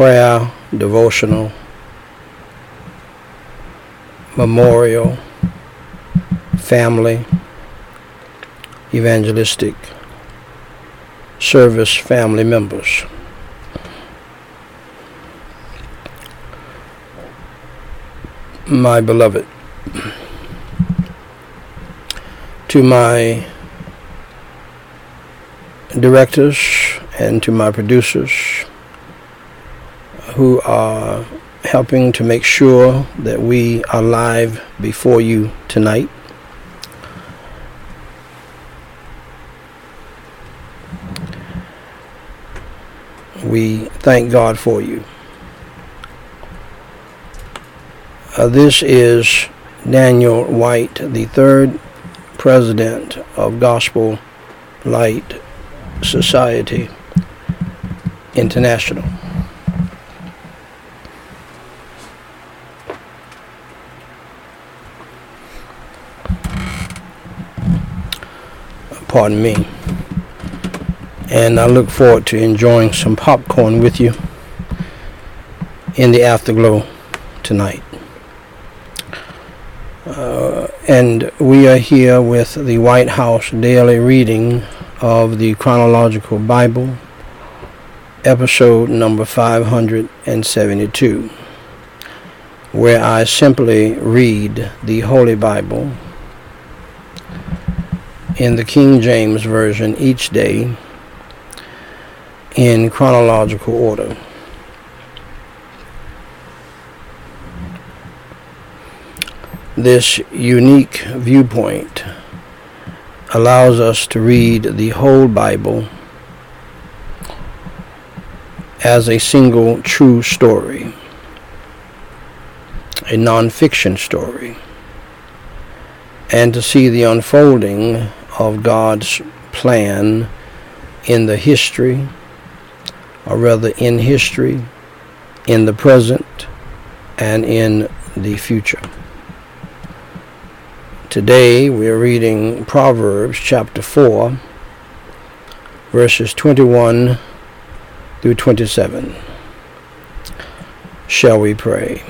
Prayer, devotional, memorial, family, evangelistic service family members. My beloved, to my directors and to my producers who are helping to make sure that we are live before you tonight. We thank God for you. Uh, this is Daniel Whyte, the third president of Gospel Light Society International. Pardon me and I look forward to enjoying some popcorn with you in the afterglow tonight. Uh, and we are here with the Whyte House daily reading of the Chronological Bible, episode number 572, where I simply read the Holy Bible in the King James Version each day in chronological order. This unique viewpoint allows us to read the whole Bible as a single true story, a non-fiction story, and to see the unfolding of God's plan in the history or rather in history, in the present, and in the future. Today we are reading Proverbs chapter 4, verses 21 through 27. Shall we pray?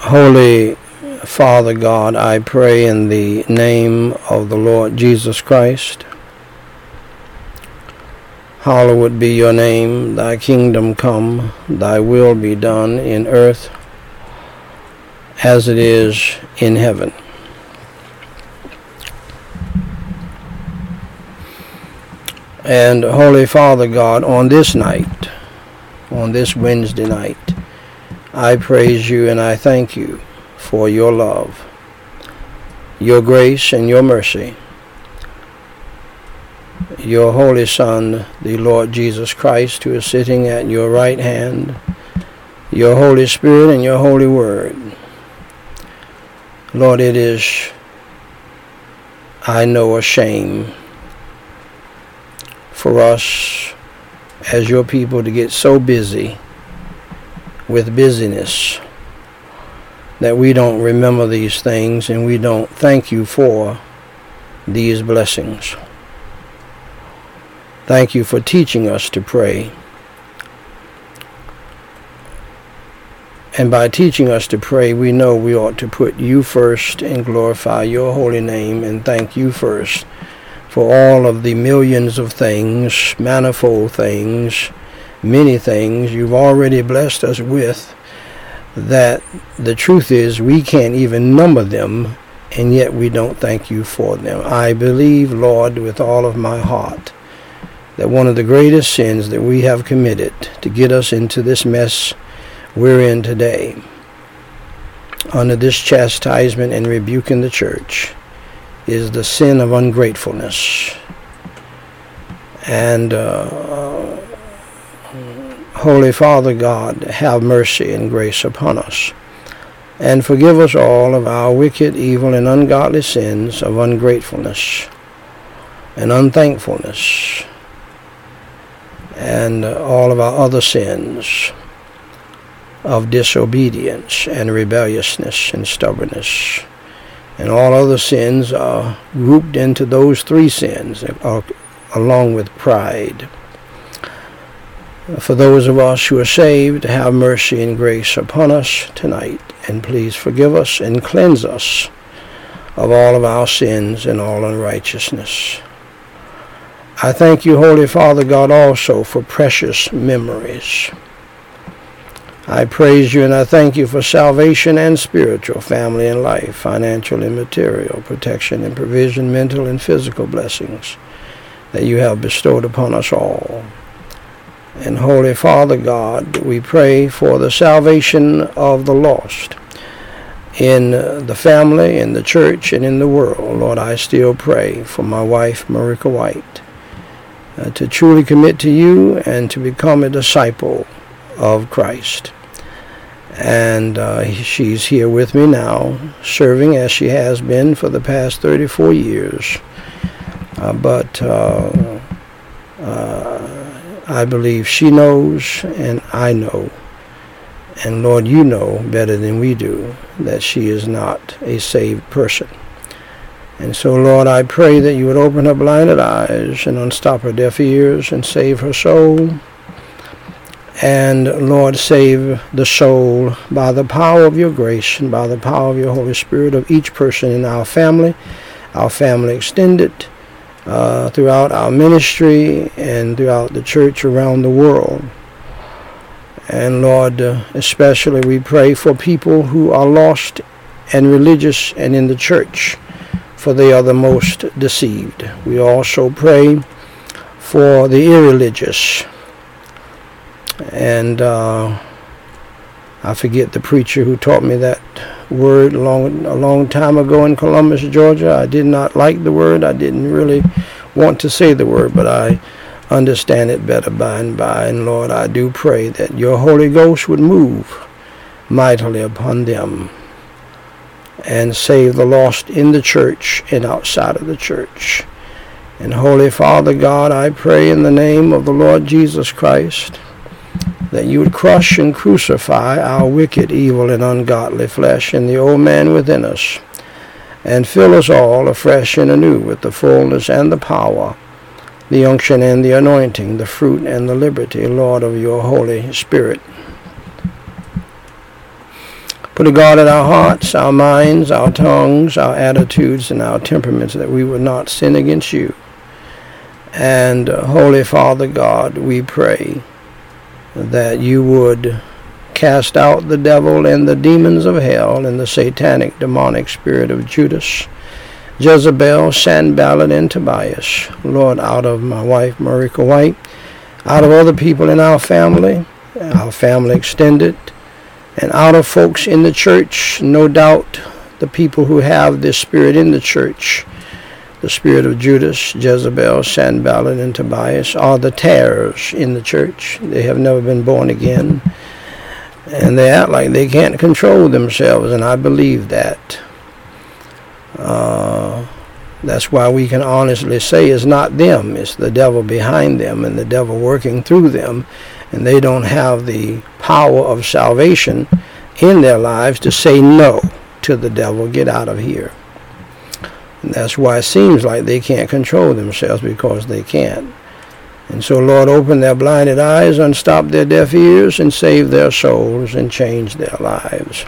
Holy Father God, I pray in the name of the Lord Jesus Christ Hallowed be your name, thy kingdom come, thy will be done in earth as it is in heaven. And Holy Father God, on this night, on this Wednesday night, I praise you and I thank you for your love, your grace, and your mercy your Holy Son, the Lord Jesus Christ, who is sitting at your right hand, your Holy Spirit, and your Holy Word. Lord, it is, I know, a shame for us as your people to get so busy with busyness that we don't remember these things and we don't thank you for these blessings. Thank you for teaching us to pray. And by teaching us to pray, we know we ought to put you first and glorify your holy name and thank you first for all of the millions of things, manifold things, many things you've already blessed us with that the truth is we can't even number them and yet we don't thank you for them. I believe, Lord, with all of my heart that one of the greatest sins that we have committed to get us into this mess we're in today, under this chastisement and rebuke in the church, is the sin of ungratefulness. And uh, Holy Father God, have mercy and grace upon us. And forgive us all of our wicked, evil, and ungodly sins of ungratefulness and unthankfulness and all of our other sins of disobedience and rebelliousness and stubbornness. And all other sins are grouped into those three sins, uh, along with pride. For those of us who are saved, have mercy and grace upon us tonight, and please forgive us and cleanse us of all of our sins and all unrighteousness. I thank you, Holy Father God, also for precious memories. I praise you and I thank you for salvation and spiritual, family and life, financial and material, protection and provision, mental and physical blessings that you have bestowed upon us all. And Holy Father God, we pray for the salvation of the lost in the family, in the church, and in the world. Lord, I still pray for my wife, Meriqua Whyte uh, to truly commit to you and to become a disciple of Christ. And uh, she's here with me now, serving as she has been for the past 34 years. Uh, but uh, uh, I believe she knows and I know, and Lord, you know better than we do, that she is not a saved person. And so, Lord, I pray that you would open her blinded eyes and unstop her deaf ears and save her soul. And, Lord, save the soul by the power of your grace and by the power of your Holy Spirit of each person in our family, our family extended, uh, throughout our ministry and throughout the church around the world. And Lord, uh, especially we pray for people who are lost and religious and in the church for they are the most deceived. We also pray for the irreligious. And uh, I forget the preacher who taught me that word long, a long time ago in Columbus, Georgia. I did not like the word. I didn't really want to say the word, but I understand it better by and by. And Lord, I do pray that your Holy Ghost would move mightily upon them and save the lost in the church and outside of the church. And Holy Father God, I pray in the name of the Lord Jesus Christ that you would crush and crucify our wicked, evil, and ungodly flesh and the old man within us, and fill us all afresh and anew with the fullness and the power, the unction and the anointing, the fruit and the liberty, Lord, of your Holy Spirit. Put a guard at our hearts, our minds, our tongues, our attitudes, and our temperaments that we would not sin against you. And uh, Holy Father God, we pray that you would cast out the devil and the demons of hell and the satanic demonic spirit of Judas, Jezebel, Sanballat, and Tobias. Lord, out of my wife, Meriqua Whyte, out of other people in our family, our family extended, and out of folks in the church, no doubt the people who have this spirit in the church, the spirit of Judas, Jezebel, Sanballat, and Tobias, are the tares in the church. They have never been born again. And they act like they can't control themselves, and I believe that. Uh, that's why we can honestly say it's not them, it's the devil behind them and the devil working through them and they don't have the power of salvation in their lives to say no to the devil, get out of here. That's why it seems like they can't control themselves because they can't. And so, Lord, open their blinded eyes, unstop their deaf ears, and save their souls and change their lives.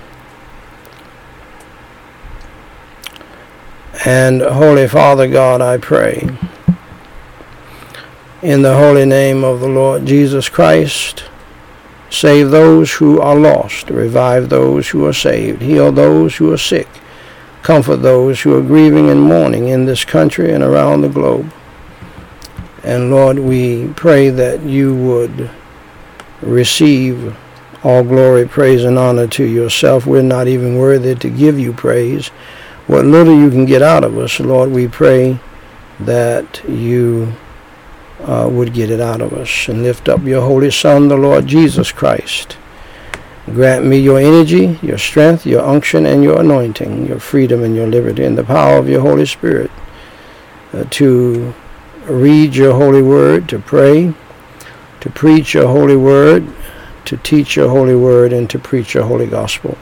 And Holy Father God, I pray in the holy name of the Lord Jesus Christ. Save those who are lost, revive those who are saved, heal those who are sick, comfort those who are grieving and mourning in this country and around the globe. And Lord, we pray that you would receive all glory, praise, and honor to yourself. We're not even worthy to give you praise. What little you can get out of us, Lord, we pray that you uh, would get it out of us. And lift up your Holy Son, the Lord Jesus Christ. Grant me your energy, your strength, your unction, and your anointing, your freedom and your liberty, and the power of your Holy Spirit uh, to read your holy word, to pray, to preach your holy word, to teach your holy word, and to preach your holy gospel.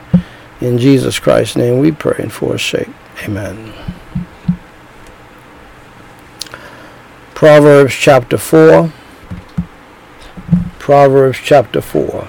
In Jesus Christ's name we pray and for his sake. Amen. Proverbs chapter 4. Proverbs chapter 4.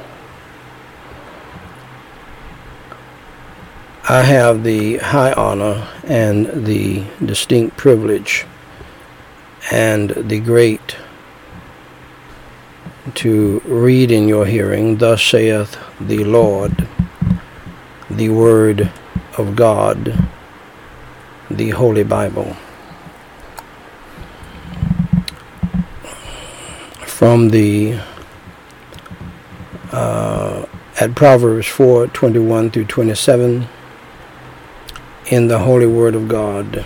I have the high honor and the distinct privilege and the great to read in your hearing, Thus saith the Lord, the Word of God, the Holy Bible. from the uh, at Proverbs 4 21 through 27 in the Holy Word of God.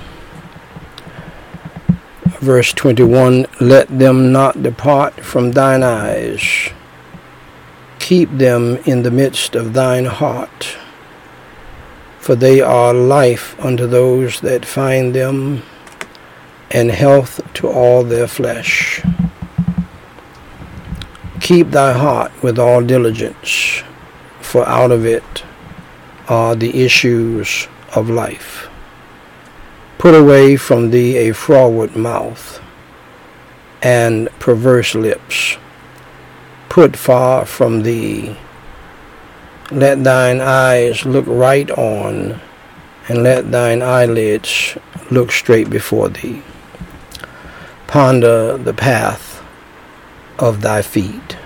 Verse 21 Let them not depart from thine eyes, keep them in the midst of thine heart, for they are life unto those that find them, and health to all their flesh. Keep thy heart with all diligence, for out of it are the issues of life. Put away from thee a froward mouth and perverse lips. Put far from thee. Let thine eyes look right on, and let thine eyelids look straight before thee. Ponder the path of thy feet,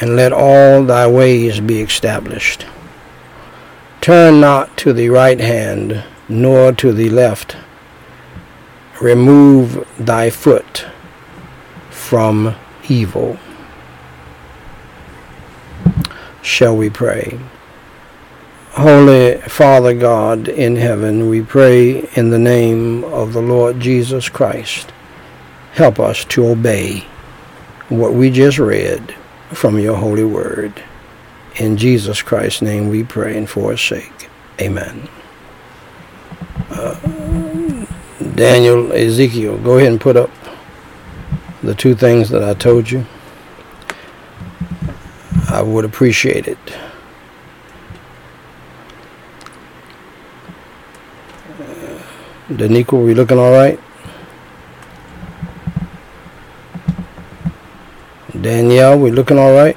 and let all thy ways be established. Turn not to the right hand, nor to the left. Remove thy foot from evil. Shall we pray? Holy Father God in heaven, we pray in the name of the Lord Jesus Christ. Help us to obey what we just read from your holy word. In Jesus Christ's name we pray and for his sake. Amen. Uh, Daniel, Ezekiel, go ahead and put up the two things that I told you. I would appreciate it. Uh, Danico, we looking all right? Danielle, we looking all right?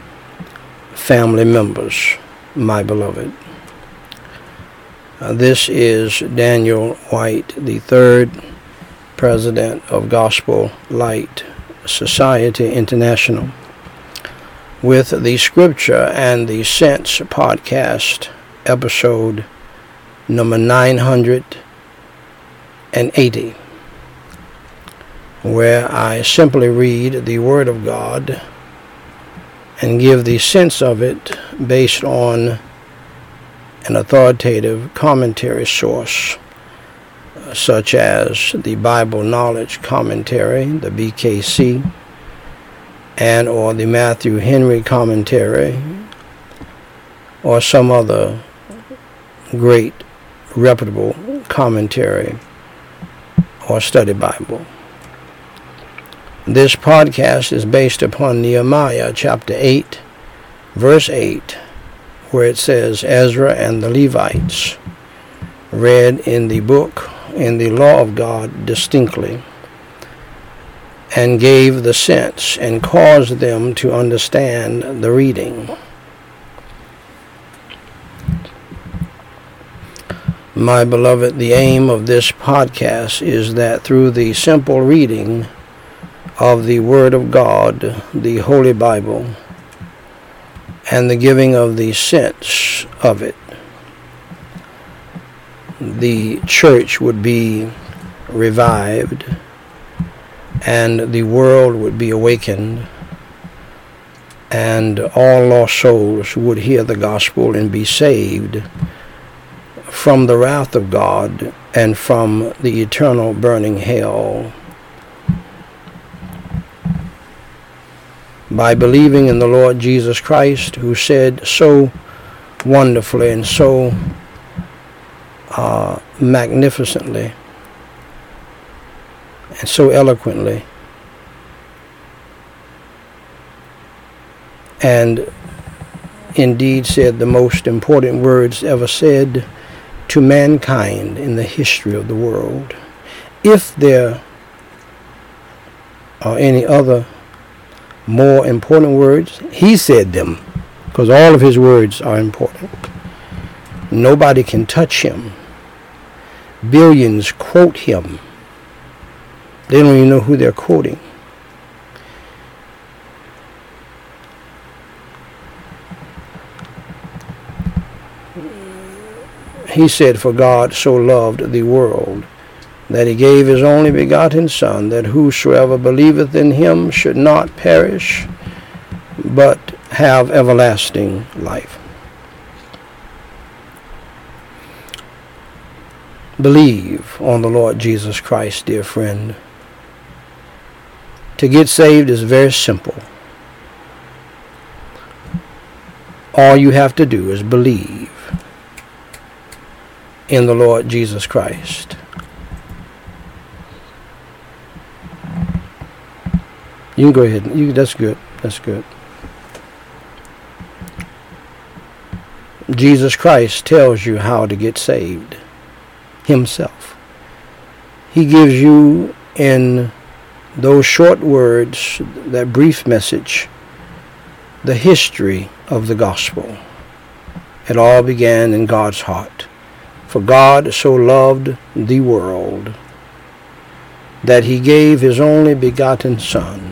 family members, my beloved. Uh, this is Daniel Whyte, the third president of Gospel Light Society International, with the Scripture and the Sense podcast, episode number 980, where I simply read the Word of God and give the sense of it based on an authoritative commentary source uh, such as the Bible Knowledge Commentary, the BKC, and or the Matthew Henry Commentary, or some other great reputable commentary or study Bible. This podcast is based upon Nehemiah chapter 8, verse 8, where it says, Ezra and the Levites read in the book, in the law of God distinctly, and gave the sense and caused them to understand the reading. My beloved, the aim of this podcast is that through the simple reading of the Word of God, the Holy Bible, and the giving of the sense of it, the church would be revived and the world would be awakened and all lost souls would hear the gospel and be saved from the wrath of God and from the eternal burning hell. By believing in the Lord Jesus Christ, who said so wonderfully and so uh, magnificently and so eloquently. And indeed said the most important words ever said to mankind in the history of the world. If there are any other more important words, he said them because all of his words are important. Nobody can touch him. Billions quote him. They don't even know who they're quoting. He said, For God so loved the world that he gave his only begotten Son, that whosoever believeth in him should not perish, but have everlasting life. Believe on the Lord Jesus Christ, dear friend. To get saved is very simple. All you have to do is believe in the Lord Jesus Christ. You can go ahead. You, that's good. That's good. Jesus Christ tells you how to get saved himself. He gives you in those short words, that brief message, the history of the gospel. It all began in God's heart. For God so loved the world that he gave his only begotten Son.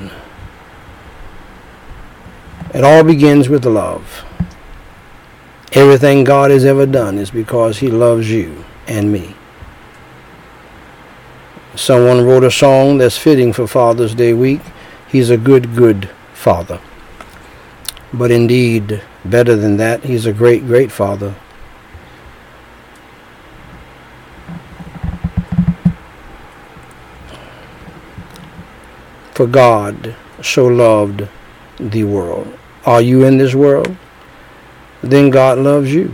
It all begins with love. Everything God has ever done is because he loves you and me. Someone wrote a song that's fitting for Father's Day week. He's a good, good father. But indeed, better than that, he's a great, great father. For God so loved the world. Are you in this world? Then God loves you.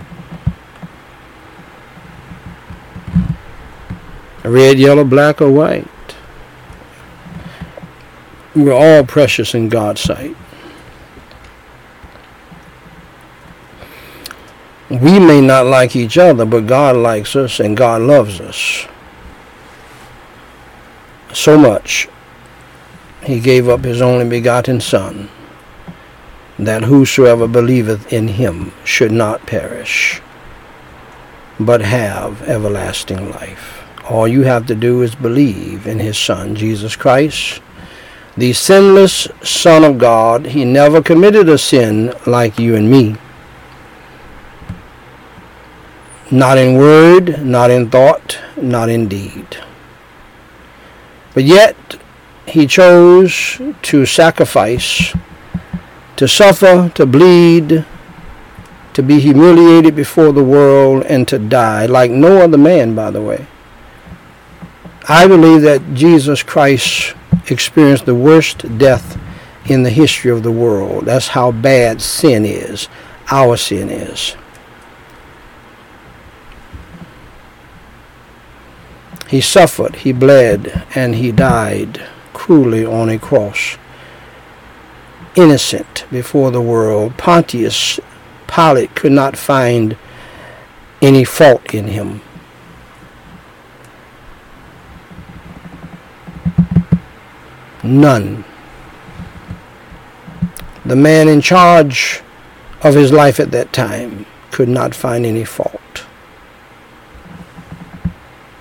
red, yellow, black, or white. We're all precious in God's sight. We may not like each other, but God likes us and God loves us so much. He gave up his only begotten Son, that whosoever believeth in him should not perish, but have everlasting life. All you have to do is believe in his Son, Jesus Christ, the sinless Son of God. He never committed a sin like you and me. Not in word, not in thought, not in deed. But yet, he chose to sacrifice, to suffer, to bleed, to be humiliated before the world, and to die, like no other man, by the way. I believe that Jesus Christ experienced the worst death in the history of the world. That's how bad sin is. Our sin is. He suffered, he bled, and he died cruelly on a cross. Innocent before the world, Pontius Pilate could not find any fault in him. None. The man in charge of his life at that time could not find any fault.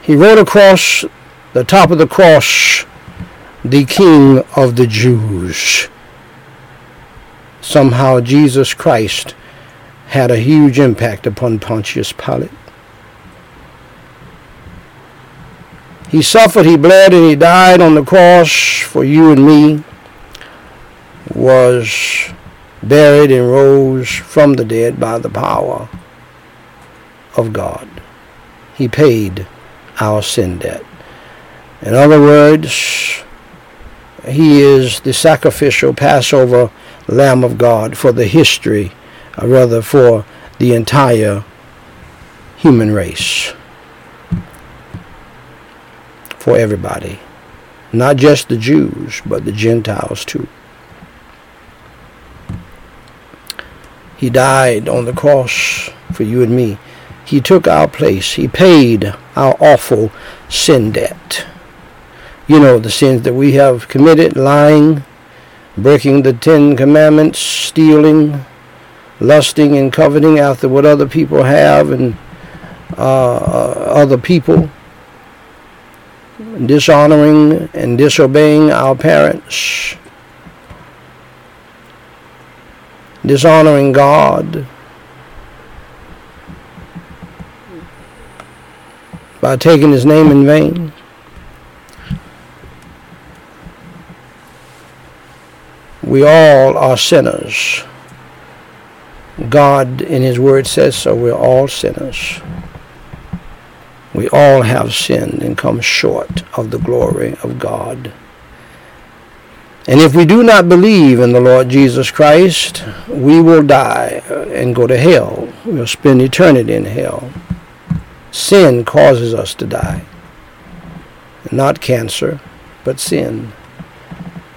He wrote across the top of the cross, the King of the Jews. Somehow Jesus Christ had a huge impact upon Pontius Pilate. He suffered, he bled, and he died on the cross for you and me, was buried and rose from the dead by the power of God. He paid our sin debt. In other words, he is the sacrificial Passover Lamb of God for the history, or rather for the entire human race for everybody. Not just the Jews, but the Gentiles too. He died on the cross for you and me. He took our place. He paid our awful sin debt. You know, the sins that we have committed, lying, breaking the Ten Commandments, stealing, lusting and coveting after what other people have and uh, other people dishonoring and disobeying our parents, dishonoring God by taking his name in vain. We all are sinners. God in his word says so. We're all sinners. We all have sinned and come short of the glory of God. And if we do not believe in the Lord Jesus Christ, we will die and go to hell. We'll spend eternity in hell. Sin causes us to die. Not cancer, but sin.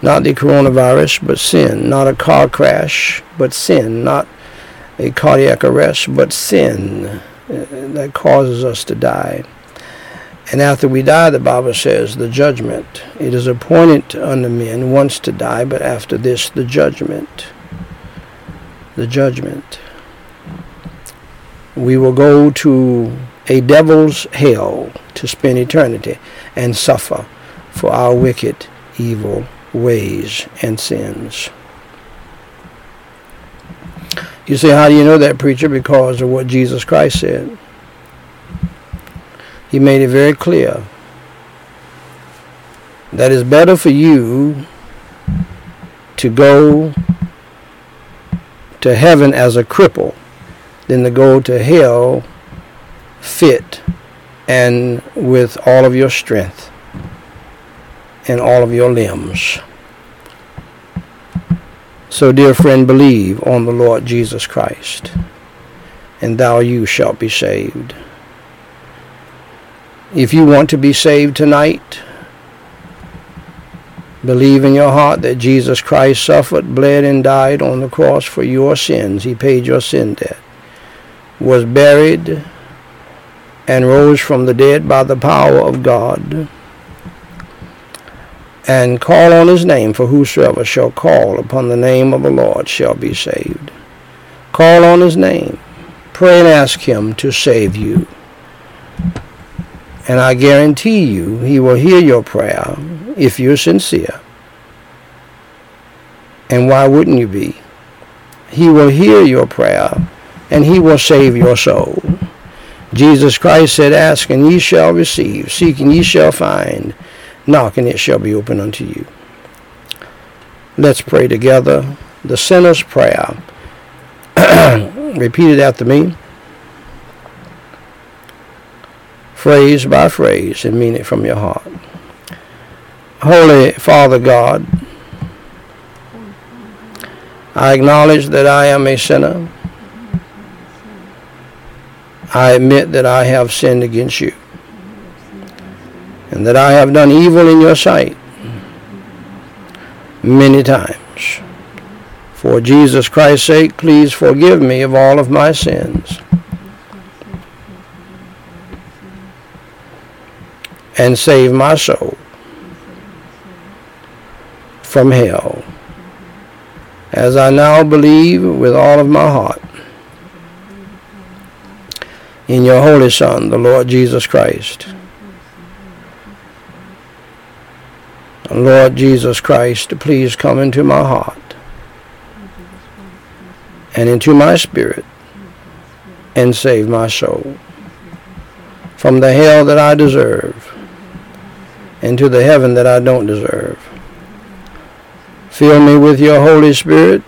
Not the coronavirus, but sin. Not a car crash, but sin. Not a cardiac arrest, but sin uh, that causes us to die. And after we die, the Bible says, the judgment. It is appointed unto men once to die, but after this, the judgment. The judgment. We will go to a devil's hell to spend eternity and suffer for our wicked, evil ways and sins. You say, how do you know that, preacher? Because of what Jesus Christ said. He made it very clear that it's better for you to go to heaven as a cripple than to go to hell fit and with all of your strength and all of your limbs. So, dear friend, believe on the Lord Jesus Christ, and thou you shalt be saved. If you want to be saved tonight, believe in your heart that Jesus Christ suffered, bled, and died on the cross for your sins. He paid your sin debt, was buried, and rose from the dead by the power of God and call on his name, for whosoever shall call upon the name of the Lord shall be saved. Call on his name. Pray and ask him to save you. And I guarantee you, he will hear your prayer if you're sincere. And why wouldn't you be? He will hear your prayer, and he will save your soul. Jesus Christ said, Ask and ye shall receive, seek and ye shall find, Knock, and it shall be open unto you. Let's pray together the sinner's prayer. Repeat it after me. Phrase by phrase and mean it from your heart. Holy Father God, I acknowledge that I am a sinner. I admit that I have sinned against you and that I have done evil in your sight. many times. For Jesus Christ's sake, please forgive me of all of my sins. And save my soul from hell. As I now believe with all of my heart in your Holy Son, the Lord Jesus Christ. Lord Jesus Christ, please come into my heart and into my spirit and save my soul from the hell that I deserve into the heaven that I don't deserve. Fill me with your Holy Spirit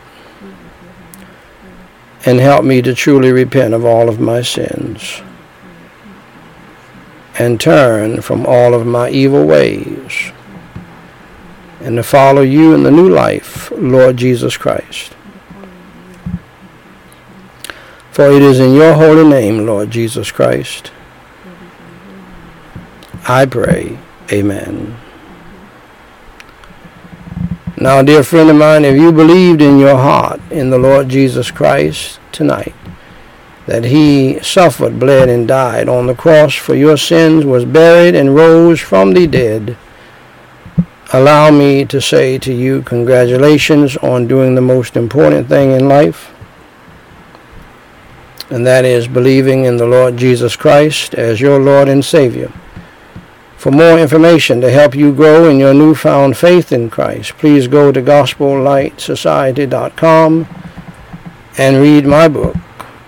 and help me to truly repent of all of my sins and turn from all of my evil ways and to follow you in the new life, Lord Jesus Christ. For it is in your holy name, Lord Jesus Christ, I pray. Amen. Now, dear friend of mine, if you believed in your heart in the Lord Jesus Christ tonight, that he suffered, bled, and died on the cross for your sins, was buried, and rose from the dead, allow me to say to you, congratulations on doing the most important thing in life, and that is believing in the Lord Jesus Christ as your Lord and Savior. For more information to help you grow in your newfound faith in Christ, please go to gospellightsociety.com and read my book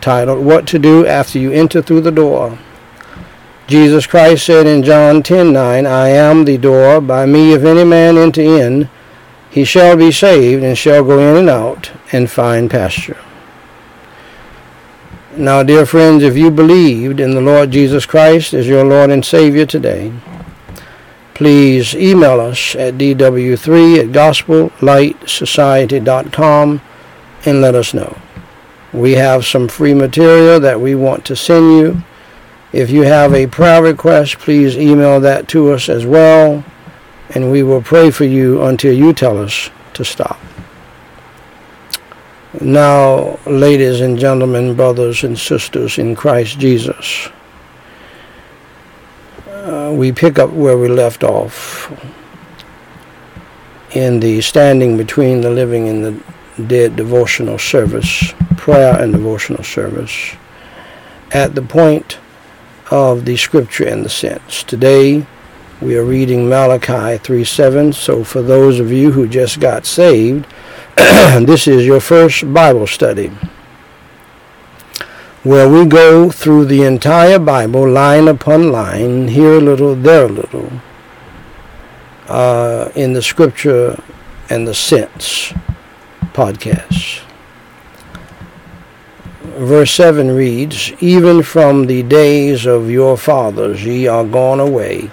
titled What to Do After You Enter Through the Door. Jesus Christ said in John 10:9, I am the door, by me if any man enter in, he shall be saved and shall go in and out and find pasture. Now, dear friends, if you believed in the Lord Jesus Christ as your Lord and Savior today, please email us at dw3 at gospellightsociety.com and let us know. We have some free material that we want to send you. If you have a prayer request, please email that to us as well, and we will pray for you until you tell us to stop. Now, ladies and gentlemen, brothers and sisters in Christ Jesus, uh, we pick up where we left off in the standing between the living and the dead devotional service, prayer and devotional service, at the point of the scripture and the sense. Today we are reading Malachi 3:7. So for those of you who just got saved, this is your first Bible study where we go through the entire Bible line upon line, here a little, there a little, uh, in the Scripture and the Sense podcast. Verse 7 reads, Even from the days of your fathers ye are gone away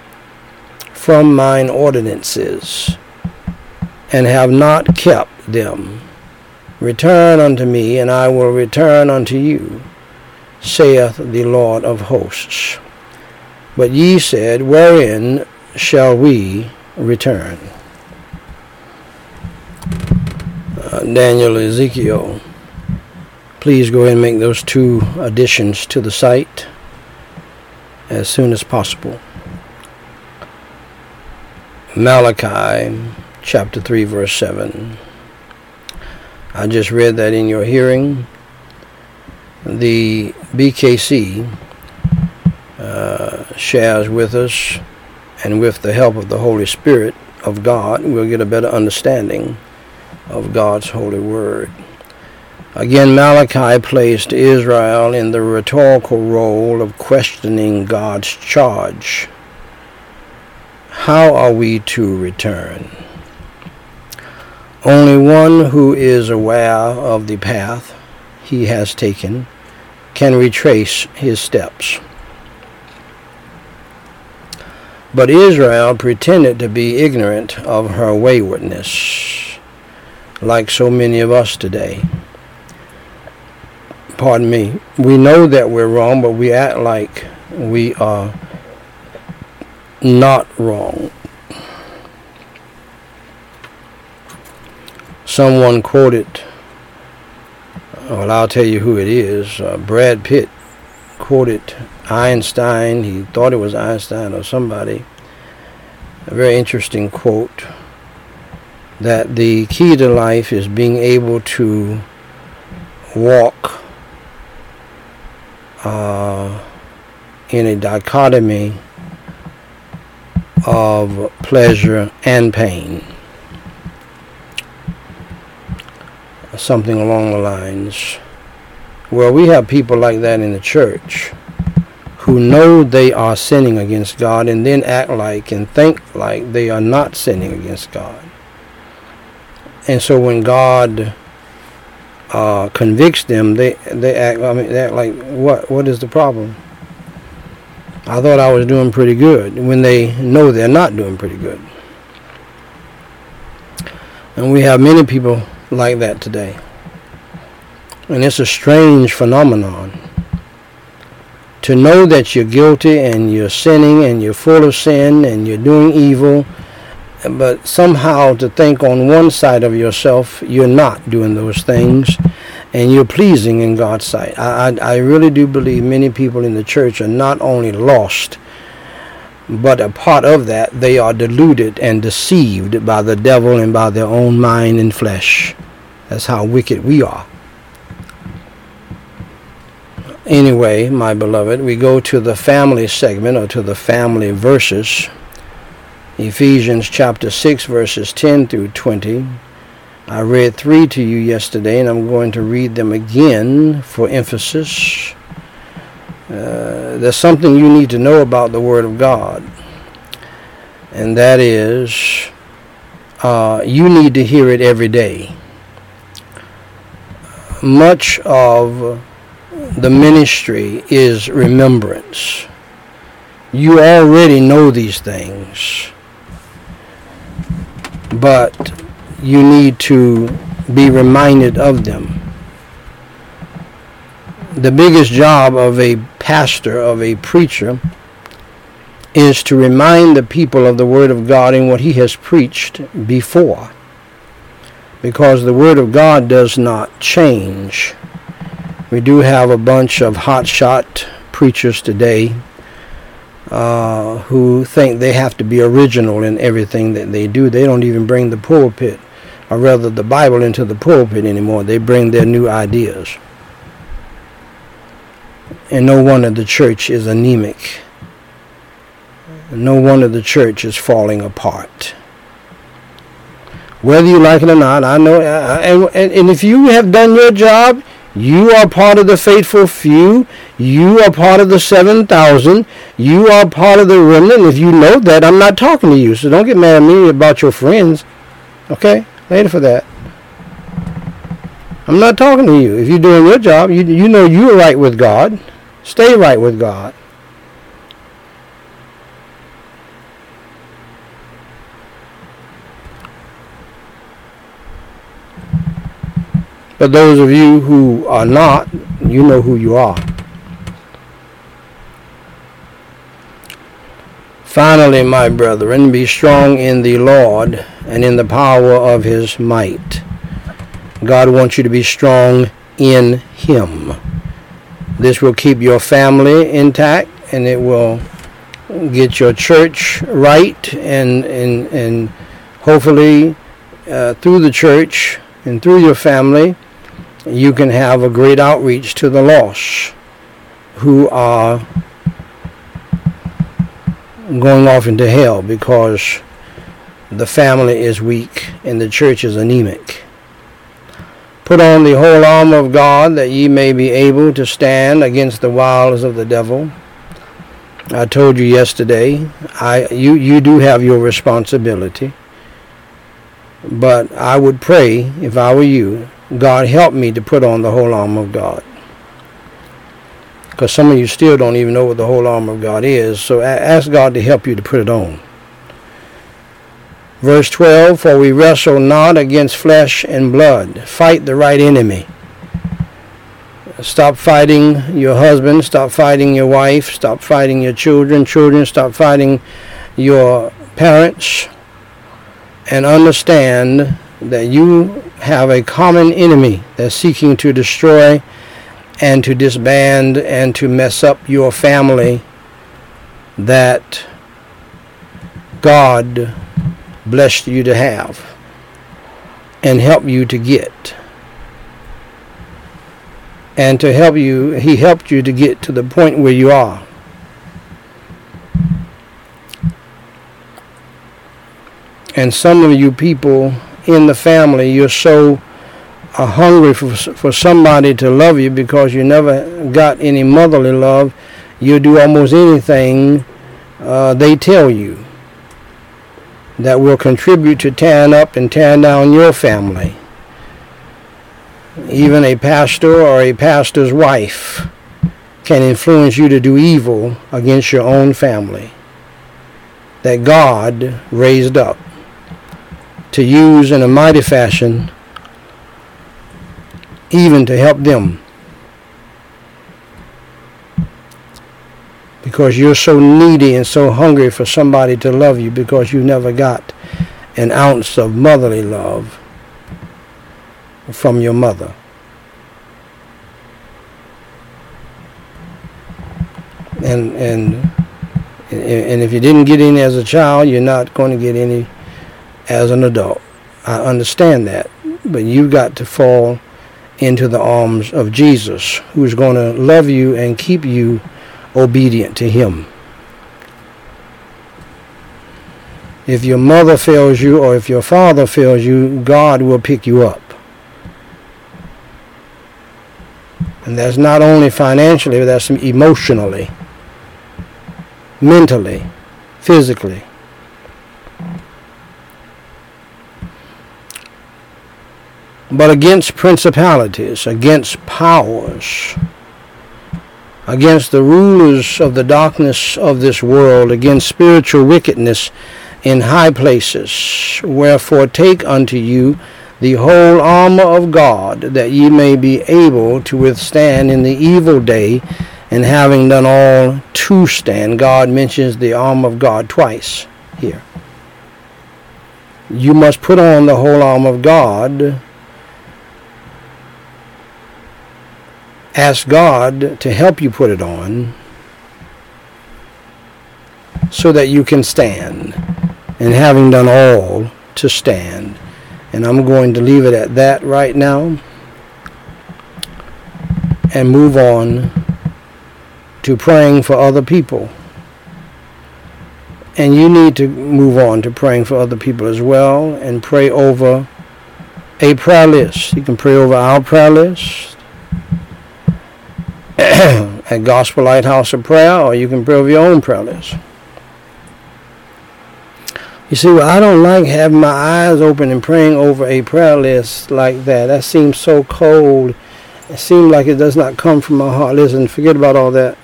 from mine ordinances, and have not kept them. Return unto me, and I will return unto you saith the Lord of hosts. But ye said, Wherein shall we return? Uh, Daniel Ezekiel. Please go ahead and make those two additions to the site as soon as possible. Malachi chapter 3 verse 7. I just read that in your hearing the BKC uh, shares with us, and with the help of the Holy Spirit of God, we'll get a better understanding of God's holy word. Again, Malachi placed Israel in the rhetorical role of questioning God's charge. How are we to return? Only one who is aware of the path he has taken can retrace his steps. But Israel pretended to be ignorant of her waywardness, like so many of us today. Pardon me. We know that we're wrong, but we act like we are not wrong. someone quoted, well, I'll tell you who it is. Uh, Brad Pitt quoted Einstein. He thought it was Einstein or somebody. A very interesting quote that the key to life is being able to walk uh, in a dichotomy of pleasure and pain. Something along the lines. Well, we have people like that in the church who know they are sinning against God and then act like and think like they are not sinning against God. And so when God uh, convicts them, they they act. I mean, they act like what? What is the problem? I thought I was doing pretty good. When they know they're not doing pretty good, and we have many people like that today, and it's a strange phenomenon. To know that you're guilty and you're sinning and you're full of sin and you're doing evil but somehow to think on one side of yourself you're not doing those things and you're pleasing in God's sight. I, I, I, really do believe many people in the church are not only lost, but a part of that, they are deluded and deceived by the devil and by their own mind and flesh. That's how wicked we are. Anyway, my beloved, we go to the family segment or to the family verses. Ephesians chapter 6, verses 10 through 20. I read three to you yesterday, and I'm going to read them again for emphasis. Uh, there's something you need to know about the Word of God, and that is uh, you need to hear it every day. Much of the ministry is remembrance. You already know these things but you need to be reminded of them. The biggest job of a pastor, of a preacher, is to remind the people of the Word of God and what he has preached before. Because the Word of God does not change. We do have a bunch of hotshot preachers today uh, who think they have to be original in everything that they do. They don't even bring the pulpit, or rather the Bible, into the pulpit anymore. They bring their new ideas. And no wonder the church is anemic. No wonder the church is falling apart. Whether you like it or not, I know, and, and if you have done your job, you are part of the faithful few. You are part of the 7,000. You are part of the remnant. If you know that, I'm not talking to you. So don't get mad at me about your friends. Okay? Later for that. I'm not talking to you. If you're doing your job, you, you know you're right with God. Stay right with God. But those of you who are not, you know who you are. Finally, my brethren, be strong in the Lord and in the power of his might. God wants you to be strong in him. This will keep your family intact and it will get your church right and and and hopefully uh, through the church and through your family you can have a great outreach to the lost who are going off into hell because the family is weak and the church is anemic. Put on the whole armor of God that ye may be able to stand against the wiles of the devil. I told you yesterday, I you, you do have your responsibility. But I would pray, if I were you, God help me to put on the whole armor of God. Because some of you still don't even know what the whole armor of God is. So ask God to help you to put it on. Verse 12, For we wrestle not against flesh and blood. Fight the right enemy. Stop fighting your husband. Stop fighting your wife. Stop fighting your children. Children, stop fighting your parents. And understand that you have a common enemy that's seeking to destroy and to disband and to mess up your family that God blessed you to have and help you to get. And to help you, He helped you to get to the point where you are. And some of you people in the family, you're so uh, hungry for, for somebody to love you because you never got any motherly love. You do almost anything uh, they tell you that will contribute to tearing up and tearing down your family. Even a pastor or a pastor's wife can influence you to do evil against your own family that God raised up to use in a mighty fashion, even to help them. Because you're so needy and so hungry for somebody to love you because you never got an ounce of motherly love from your mother. And and and if you didn't get any as a child, you're not going to get any as an adult. I understand that. But you've got to fall into the arms of Jesus, who's going to love you and keep you obedient to him. If your mother fails you or if your father fails you, God will pick you up. And that's not only financially, but that's emotionally, mentally, physically. But against principalities, against powers, against the rulers of the darkness of this world, against spiritual wickedness in high places. Wherefore take unto you the whole armor of God, that ye may be able to withstand in the evil day, and having done all to stand. God mentions the armor of God twice here. You must put on the whole armor of God ask God to help you put it on so that you can stand. And having done all, to stand. And I'm going to leave it at that right now and move on to praying for other people. And you need to move on to praying for other people as well and pray over a prayer list. You can pray over our prayer list at Gospel Lighthouse of Prayer, or you can pray over your own prayer list. You see, well, I don't like having my eyes open and praying over a prayer list like that. That seems so cold. It seems like it does not come from my heart. Listen, forget about all that.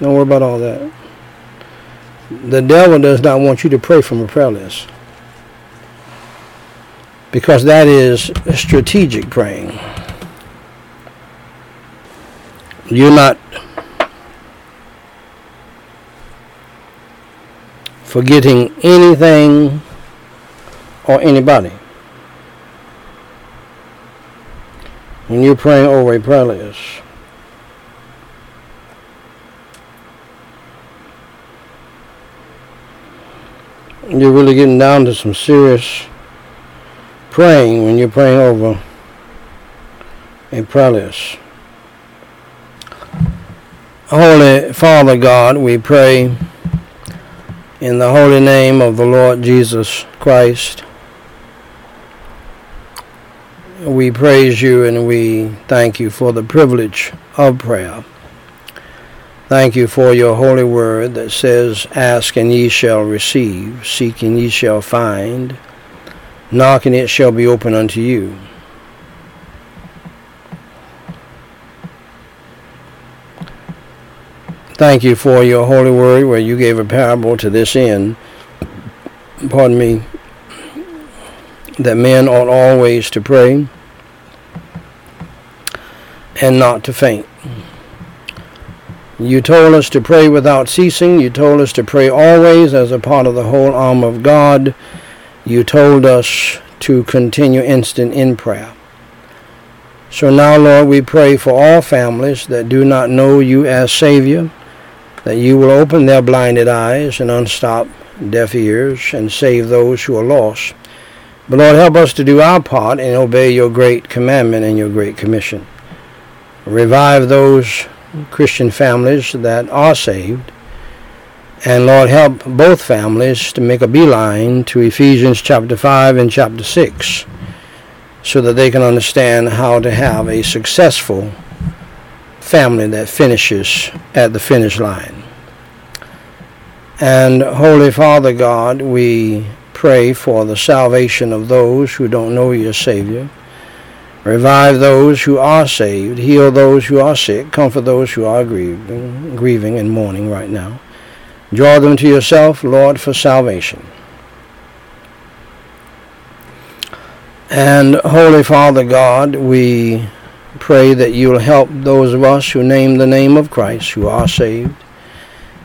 Don't worry about all that. The devil does not want you to pray from a prayer list because that is strategic praying. You're not forgetting anything or anybody. When you're praying over a prayer list, you're really getting down to some serious praying when you're praying over a prayer list. Holy Father God, we pray in the holy name of the Lord Jesus Christ. We praise you and we thank you for the privilege of prayer. Thank you for your holy word that says, Ask and ye shall receive, seek and ye shall find, Knock and it shall be open unto you. Thank you for your holy word where you gave a parable to this end. Pardon me. That men ought always to pray and not to faint. You told us to pray without ceasing. You told us to pray always as a part of the whole armor of God. You told us to continue instant in prayer. So now, Lord, we pray for all families that do not know you as Savior, that you will open their blinded eyes and unstop deaf ears and save those who are lost. But Lord, help us to do our part and obey your great commandment and your great commission. Revive those Christian families that are saved. And Lord, help both families to make a beeline to Ephesians chapter 5 and chapter 6 so that they can understand how to have a successful family that finishes at the finish line. And Holy Father God, we pray for the salvation of those who don't know your Savior. Revive those who are saved, heal those who are sick, comfort those who are grieving, grieving and mourning right now. Draw them to yourself, Lord, for salvation. And Holy Father God, we pray that you'll help those of us who name the name of Christ, who are saved.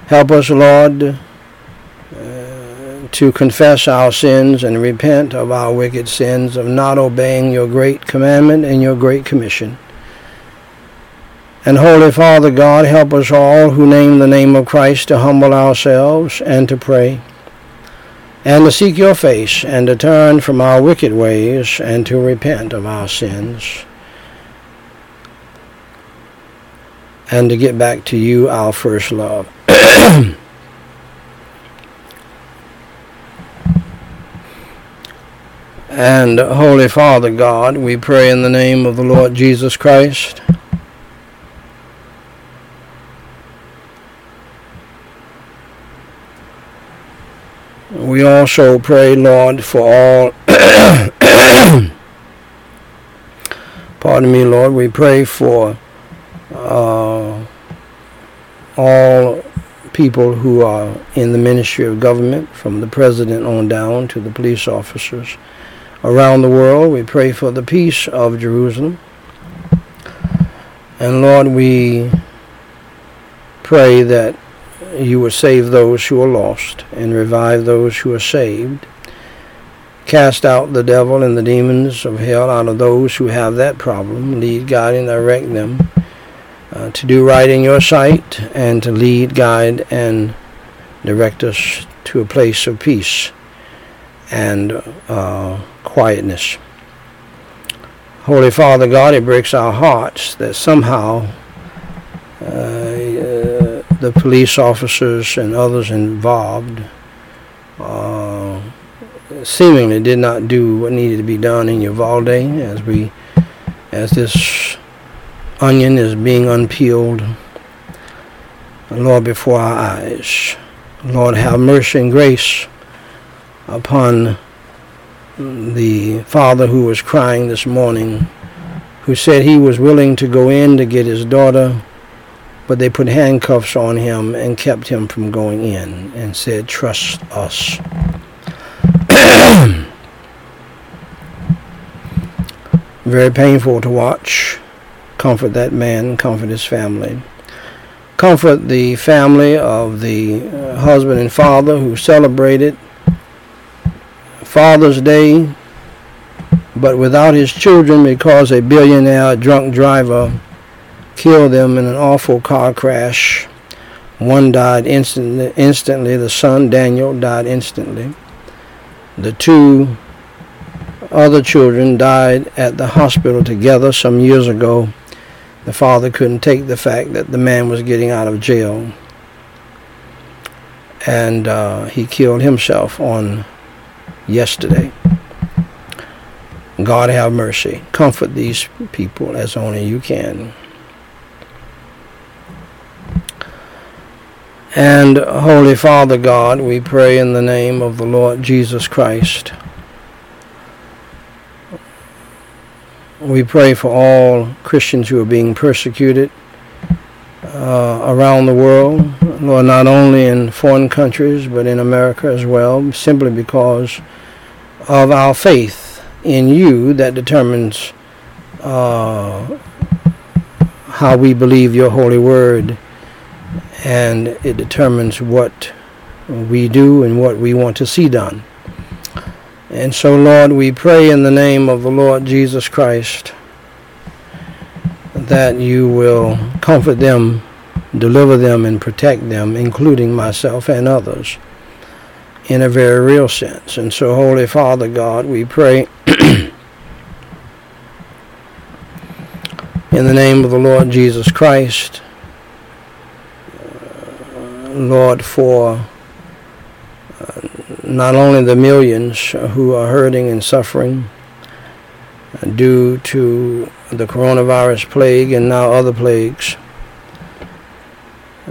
Help us, Lord, uh, to confess our sins and repent of our wicked sins of not obeying your great commandment and your great commission. And Holy Father God, help us all who name the name of Christ to humble ourselves and to pray and to seek your face, and to turn from our wicked ways, and to repent of our sins, and to get back to you, our first love. and Holy Father God, we pray in the name of the Lord Jesus Christ We also pray, Lord, for all. pardon me, Lord. We pray for uh, all people who are in the ministry of government, from the president on down to the police officers around the world. We pray for the peace of Jerusalem. And Lord, we pray that you will save those who are lost and revive those who are saved. Cast out the devil and the demons of hell out of those who have that problem. Lead, guide, and direct them uh, to do right in your sight and to lead, guide, and direct us to a place of peace and uh, quietness. Holy Father God, it breaks our hearts that somehow uh, the police officers and others involved uh, seemingly did not do what needed to be done in Uvalde as we as this onion is being unpeeled. Lord before our eyes Lord have mercy and grace upon the father who was crying this morning who said he was willing to go in to get his daughter but they put handcuffs on him and kept him from going in and said, Trust us. Very painful to watch. Comfort that man, comfort his family. Comfort the family of the uh, husband and father who celebrated Father's Day, but without his children because a billionaire drunk driver killed them in an awful car crash. One died instantly, instantly. The son, Daniel, died instantly. The two other children died at the hospital together some years ago. The father couldn't take the fact that the man was getting out of jail. And uh, he killed himself on yesterday. God have mercy. Comfort these people as only you can. And Holy Father God, we pray in the name of the Lord Jesus Christ. We pray for all Christians who are being persecuted uh, around the world, Lord, not only in foreign countries, but in America as well, simply because of our faith in you that determines uh, how we believe your holy word and it determines what we do and what we want to see done. And so, Lord, we pray in the name of the Lord Jesus Christ that you will comfort them, deliver them, and protect them, including myself and others, in a very real sense. And so, Holy Father God, we pray in the name of the Lord Jesus Christ, Lord, for uh, not only the millions who are hurting and suffering due to the coronavirus plague and now other plagues,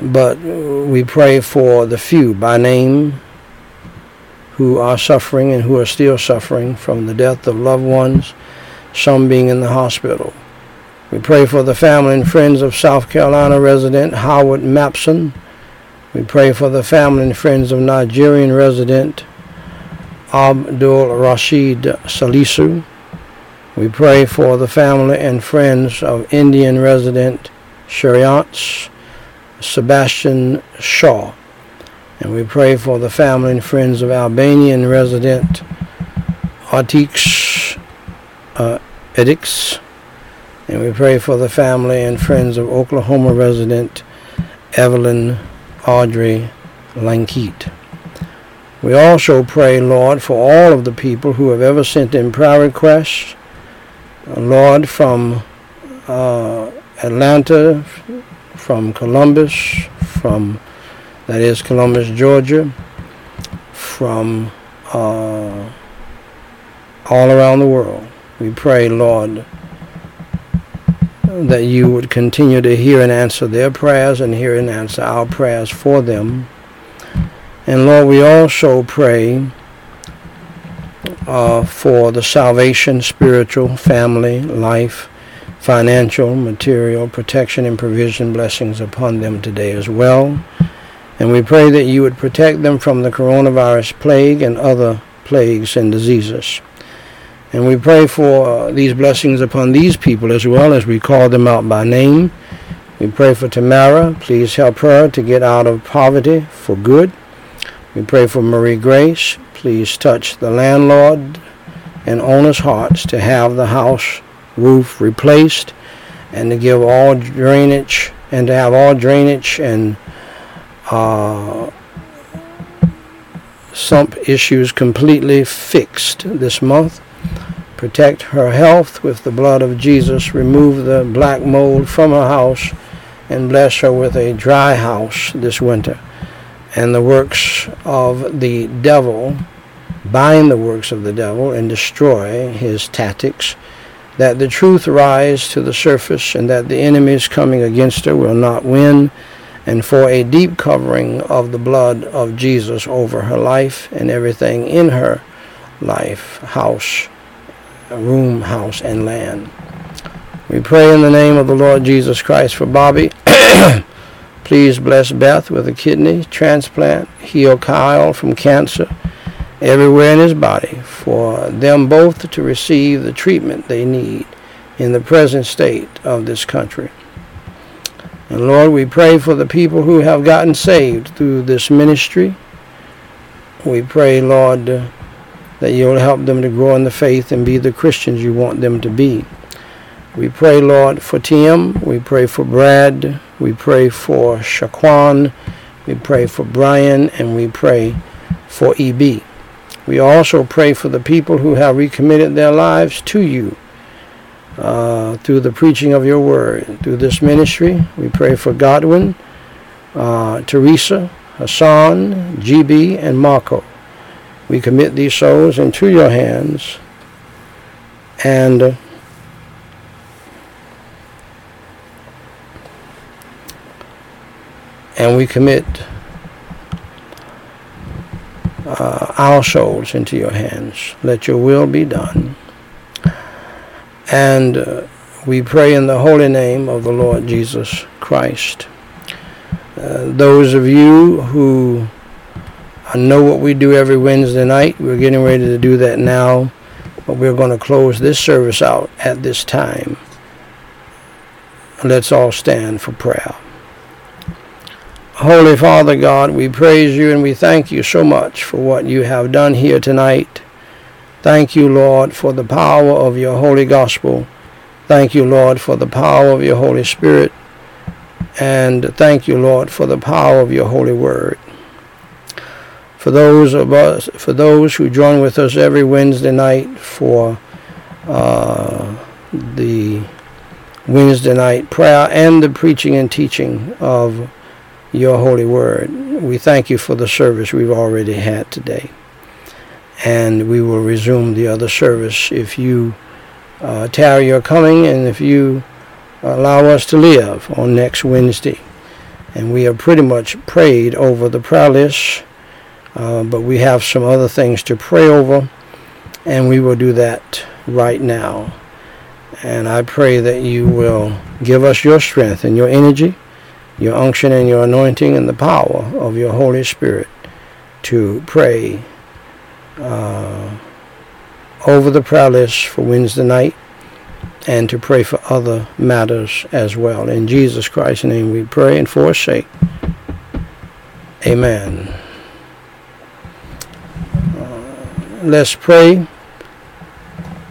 but we pray for the few by name who are suffering and who are still suffering from the death of loved ones, some being in the hospital. We pray for the family and friends of South Carolina resident Howard Mapson. We pray for the family and friends of Nigerian resident Abdul Rashid Salisu. We pray for the family and friends of Indian resident Shariats Sebastian Shaw. And we pray for the family and friends of Albanian resident Artix uh, Edix. And we pray for the family and friends of Oklahoma resident Evelyn Audrey Lankeet. We also pray, Lord, for all of the people who have ever sent in prayer requests. Lord, from uh, Atlanta, from Columbus, from, that is, Columbus, Georgia, from uh, all around the world. We pray, Lord, that you would continue to hear and answer their prayers and hear and answer our prayers for them. And Lord, we also pray uh, for the salvation, spiritual, family, life, financial, material, protection, and provision blessings upon them today as well. And we pray that you would protect them from the coronavirus plague and other plagues and diseases. And we pray for uh, these blessings upon these people as well as we call them out by name. We pray for Tamara. Please help her to get out of poverty for good. We pray for Marie Grace. Please touch the landlord and owner's hearts to have the house roof replaced and to give all drainage and to have all drainage and uh, sump issues completely fixed this month. Protect her health with the blood of Jesus. Remove the black mold from her house and bless her with a dry house this winter and the works of the devil, bind the works of the devil and destroy his tactics, that the truth rise to the surface and that the enemies coming against her will not win, and for a deep covering of the blood of Jesus over her life and everything in her life, house, room, house, and land. We pray in the name of the Lord Jesus Christ for Bobby. Please bless Beth with a kidney transplant, heal Kyle from cancer everywhere in his body, for them both to receive the treatment they need in the present state of this country. And Lord, we pray for the people who have gotten saved through this ministry. We pray, Lord, that you'll help them to grow in the faith and be the Christians you want them to be. We pray, Lord, for Tim. We pray for Brad. We pray for Shaquan. We pray for Brian. And we pray for EB. We also pray for the people who have recommitted their lives to you uh, through the preaching of your word. Through this ministry, we pray for Godwin, uh, Teresa, Hassan, GB, and Marco. We commit these souls into your hands. And uh, and we commit uh, our souls into your hands. Let your will be done. And uh, we pray in the holy name of the Lord Jesus Christ. Uh, those of you who know what we do every Wednesday night, we're getting ready to do that now, but we're going to close this service out at this time. Let's all stand for prayer. Holy Father God, we praise you and we thank you so much for what you have done here tonight. Thank you, Lord, for the power of your holy gospel. Thank you, Lord, for the power of your Holy Spirit. And thank you, Lord, for the power of your holy word. For those of us, for those who join with us every Wednesday night for uh, the Wednesday night prayer and the preaching and teaching of your holy word. We thank you for the service we've already had today. And we will resume the other service if you uh, tarry your coming and if you allow us to live on next Wednesday. And we have pretty much prayed over the prayer list, uh, but we have some other things to pray over, and we will do that right now. And I pray that you will give us your strength and your energy your unction and your anointing and the power of your Holy Spirit to pray uh, over the prayer list for Wednesday night and to pray for other matters as well. In Jesus Christ's name we pray and forsake. Amen. Uh, let's pray.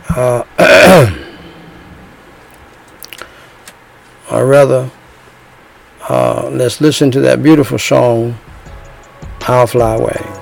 Uh, or rather, uh, let's listen to that beautiful song, I'll Fly Away.